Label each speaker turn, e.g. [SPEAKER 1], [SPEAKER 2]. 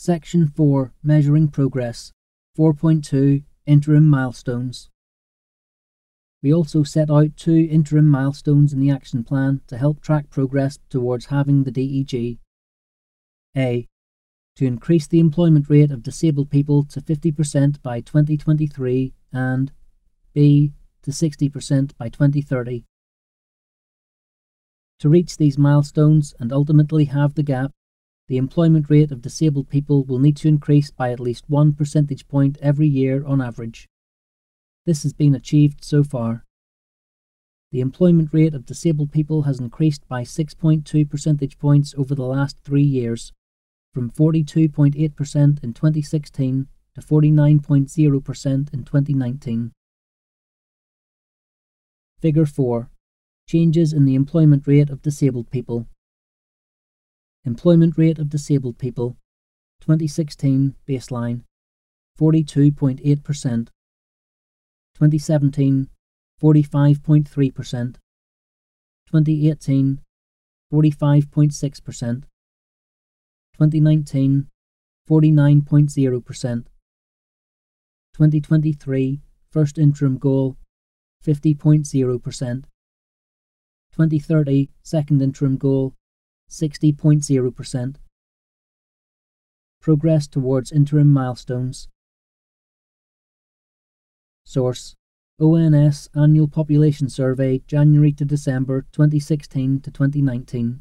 [SPEAKER 1] Section 4 Measuring Progress 4.2 Interim Milestones. We also set out two interim milestones in the action plan to help track progress towards having the DEG. A. To increase the employment rate of disabled people to 50% by 2023 and B. To 60% by 2030. To reach these milestones and ultimately have the gap, the employment rate of disabled people will need to increase by at least one percentage point every year on average. This has been achieved so far. The employment rate of disabled people has increased by 6.2 percentage points over the last three years, from 42.8% in 2016 to 49.0% in 2019. Figure 4 Changes in the employment rate of disabled people. Employment rate of disabled people 2016 baseline 42.8%, 2017 45.3%, 2018 45.6%, 2019 49.0%, 2023 first interim goal 50.0%, 2030 second interim goal 60.0%. Progress towards interim milestones. Source ONS Annual Population Survey January to December 2016 to 2019.